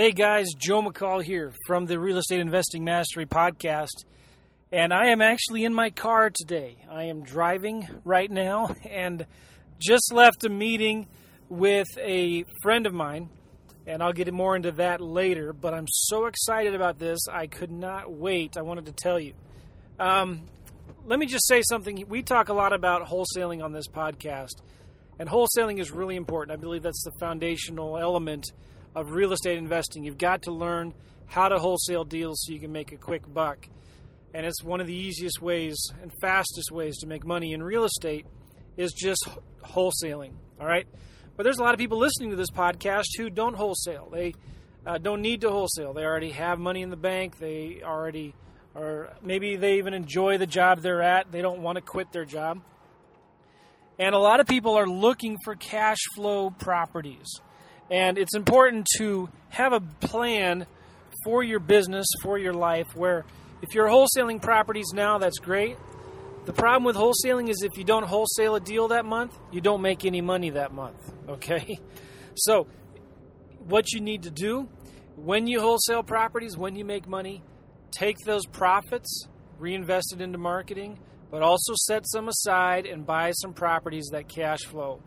Hey guys, Joe McCall here from the Real Estate Investing Mastery Podcast. And I am actually in my car today. I am driving right now and just left a meeting with a friend of mine. And I'll get more into that later. But I'm so excited about this. I could not wait. I wanted to tell you. Um, let me just say something. We talk a lot about wholesaling on this podcast. And wholesaling is really important. I believe that's the foundational element of real estate investing. You've got to learn how to wholesale deals so you can make a quick buck. And it's one of the easiest ways and fastest ways to make money in real estate is just wholesaling. All right. But there's a lot of people listening to this podcast who don't wholesale. They uh, don't need to wholesale. They already have money in the bank. They already are, maybe they even enjoy the job they're at. They don't want to quit their job. And a lot of people are looking for cash flow properties. And it's important to have a plan for your business, for your life, where if you're wholesaling properties now, that's great. The problem with wholesaling is if you don't wholesale a deal that month, you don't make any money that month. Okay? So, what you need to do when you wholesale properties, when you make money, take those profits, reinvest it into marketing, but also set some aside and buy some properties that cash flow.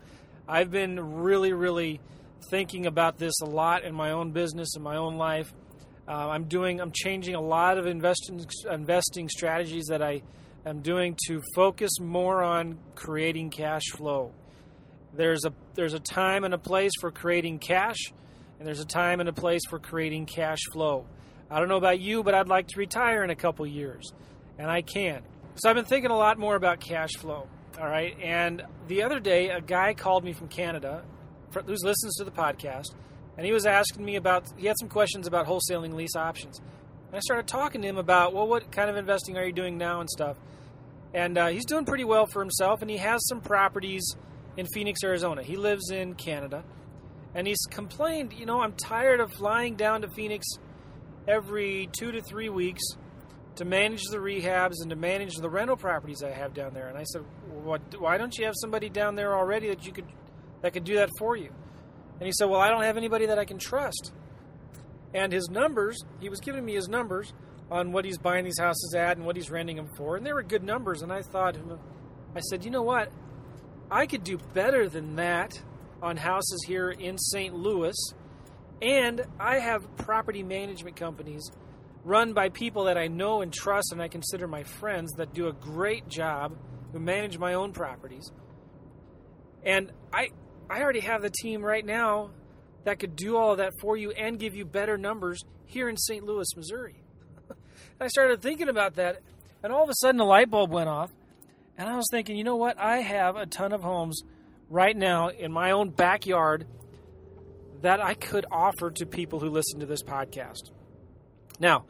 I've been really, really thinking about this a lot in my own business and my own life. Uh, I'm doing, I'm changing a lot of investing investing strategies that I am doing to focus more on creating cash flow. There's a there's a time and a place for creating cash, and there's a time and a place for creating cash flow. I don't know about you, but I'd like to retire in a couple years, and I can. So I've been thinking a lot more about cash flow. All right, and the other day, a guy called me from Canada who listens to the podcast, and he was asking me about. He had some questions about wholesaling lease options, and I started talking to him about, well, what kind of investing are you doing now and stuff. And uh, he's doing pretty well for himself, and he has some properties in Phoenix, Arizona. He lives in Canada, and he's complained, you know, I'm tired of flying down to Phoenix every two to three weeks to manage the rehabs and to manage the rental properties I have down there. And I said, what, why don't you have somebody down there already that you could that could do that for you. And he said, Well, I don't have anybody that I can trust. And his numbers, he was giving me his numbers on what he's buying these houses at and what he's renting them for. And they were good numbers. And I thought, I said, You know what? I could do better than that on houses here in St. Louis. And I have property management companies run by people that I know and trust and I consider my friends that do a great job, who manage my own properties. And I, I already have the team right now that could do all of that for you and give you better numbers here in St. Louis, Missouri. I started thinking about that, and all of a sudden a light bulb went off, and I was thinking, you know what? I have a ton of homes right now in my own backyard that I could offer to people who listen to this podcast. Now,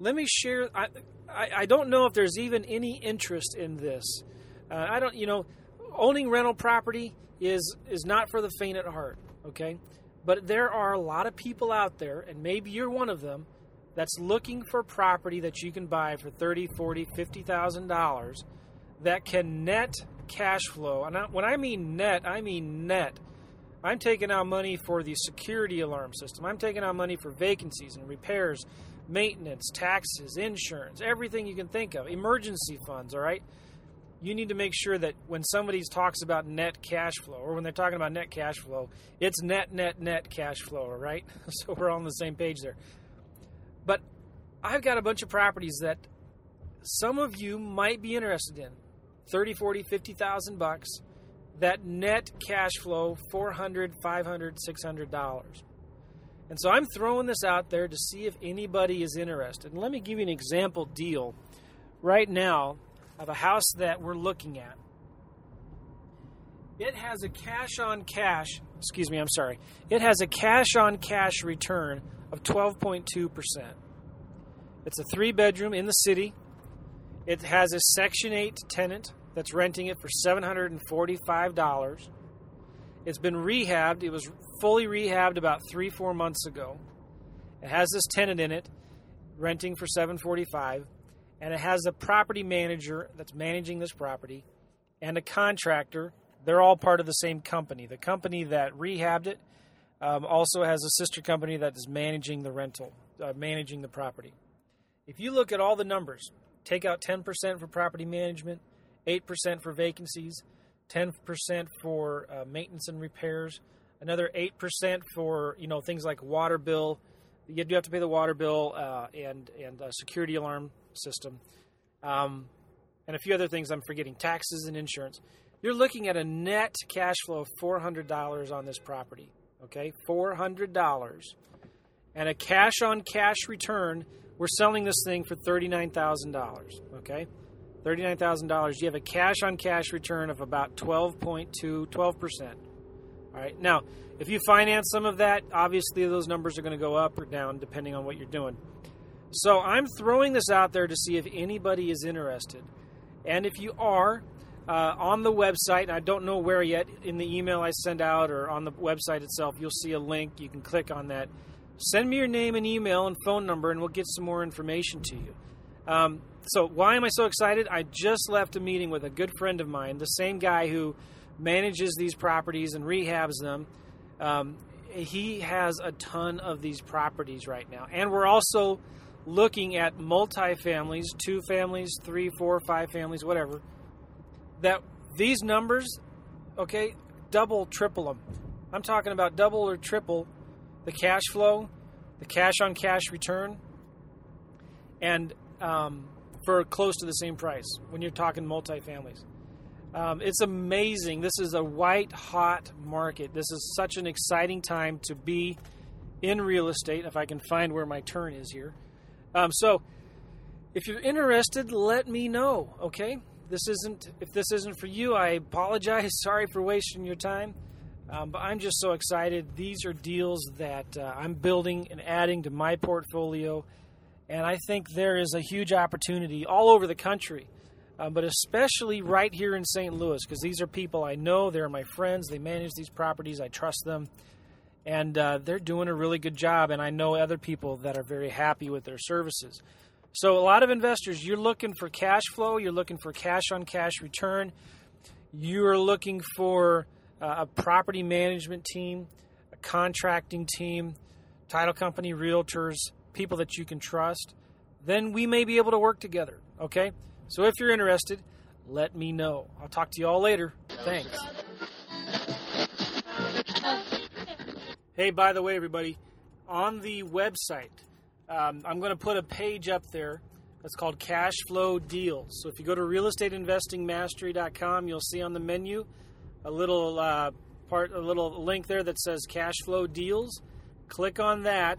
let me share. I, I, I don't know if there's even any interest in this. Uh, I don't, you know, owning rental property is is not for the faint at heart, okay? But there are a lot of people out there, and maybe you're one of them, that's looking for property that you can buy for thirty, forty, fifty thousand dollars that can net cash flow. And when I mean net, I mean net. I'm taking out money for the security alarm system. I'm taking out money for vacancies and repairs, maintenance, taxes, insurance, everything you can think of, emergency funds, all right? You need to make sure that when somebody talks about net cash flow or when they're talking about net cash flow, it's net, net, net cash flow, right? So we're all on the same page there. But I've got a bunch of properties that some of you might be interested in 30, 40, 50,000 bucks that net cash flow 400, 500, 600 dollars. And so I'm throwing this out there to see if anybody is interested. And let me give you an example deal. Right now, of a house that we're looking at. It has a cash on cash, excuse me, I'm sorry. It has a cash on cash return of 12.2%. It's a three bedroom in the city. It has a Section 8 tenant that's renting it for $745. It's been rehabbed. It was fully rehabbed about three, four months ago. It has this tenant in it, renting for 745 and it has a property manager that's managing this property and a contractor. They're all part of the same company. The company that rehabbed it, um, also has a sister company that is managing the rental, uh, managing the property. If you look at all the numbers, take out 10% for property management, 8% for vacancies, 10% for uh, maintenance and repairs, another 8% for you know things like water bill. You do have to pay the water bill uh, and and security alarm system, um, and a few other things I'm forgetting, taxes and insurance. You're looking at a net cash flow of $400 on this property. Okay, $400, and a cash on cash return. We're selling this thing for $39,000. Okay. $39,000, you have a cash on cash return of about 12.2, 12%. All right. Now, if you finance some of that, obviously those numbers are going to go up or down depending on what you're doing. So I'm throwing this out there to see if anybody is interested. And if you are, uh, on the website, and I don't know where yet, in the email I send out or on the website itself, you'll see a link. You can click on that. Send me your name and email and phone number, and we'll get some more information to you. Um, so why am I so excited? I just left a meeting with a good friend of mine, the same guy who manages these properties and rehabs them. Um, he has a ton of these properties right now, and we're also looking at multi-families, two families, three, four, five families, whatever. That these numbers, okay, double, triple them. I'm talking about double or triple the cash flow, the cash on cash return, and um, for close to the same price when you're talking multifamilies. Um, it's amazing. This is a white hot market. This is such an exciting time to be in real estate. If I can find where my turn is here. Um, so, if you're interested, let me know. Okay, this isn't. If this isn't for you, I apologize. Sorry for wasting your time. Um, but I'm just so excited. These are deals that uh, I'm building and adding to my portfolio and I think there is a huge opportunity all over the country, uh, but especially right here in St. Louis, because these are people I know. They're my friends. They manage these properties. I trust them. And uh, they're doing a really good job. And I know other people that are very happy with their services. So, a lot of investors, you're looking for cash flow, you're looking for cash on cash return, you're looking for uh, a property management team, a contracting team, title company, realtors people that you can trust, then we may be able to work together. Okay? So if you're interested, let me know. I'll talk to you all later. Thanks. Hey, by the way, everybody, on the website, um, I'm going to put a page up there that's called Cash Flow Deals. So if you go to realestateinvestingmastery.com, you'll see on the menu a little uh, part, a little link there that says Cash Flow Deals. Click on that,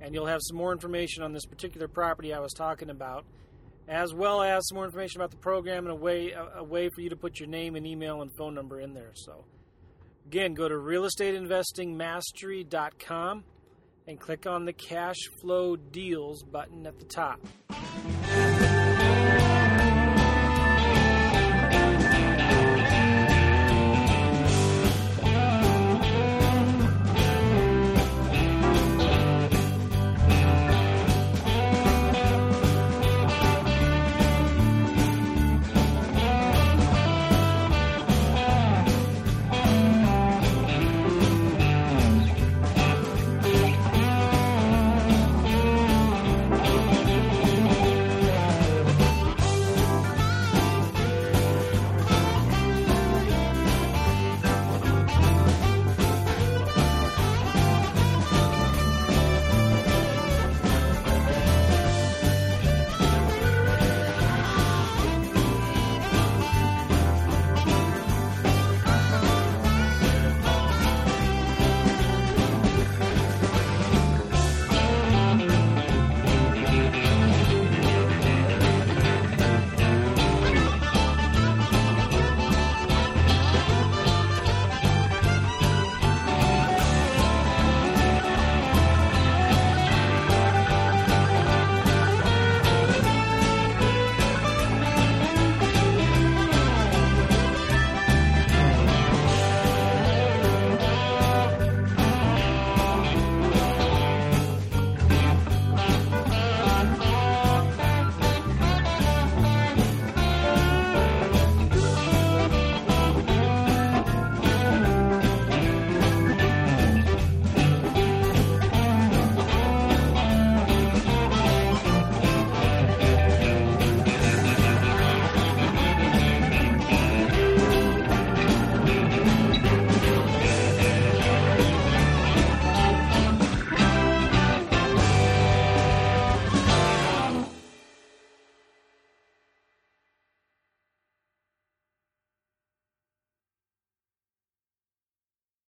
and you'll have some more information on this particular property I was talking about, as well as some more information about the program and a way a, a way for you to put your name and email and phone number in there. So, again, go to realestateinvestingmastery.com and click on the cash flow deals button at the top.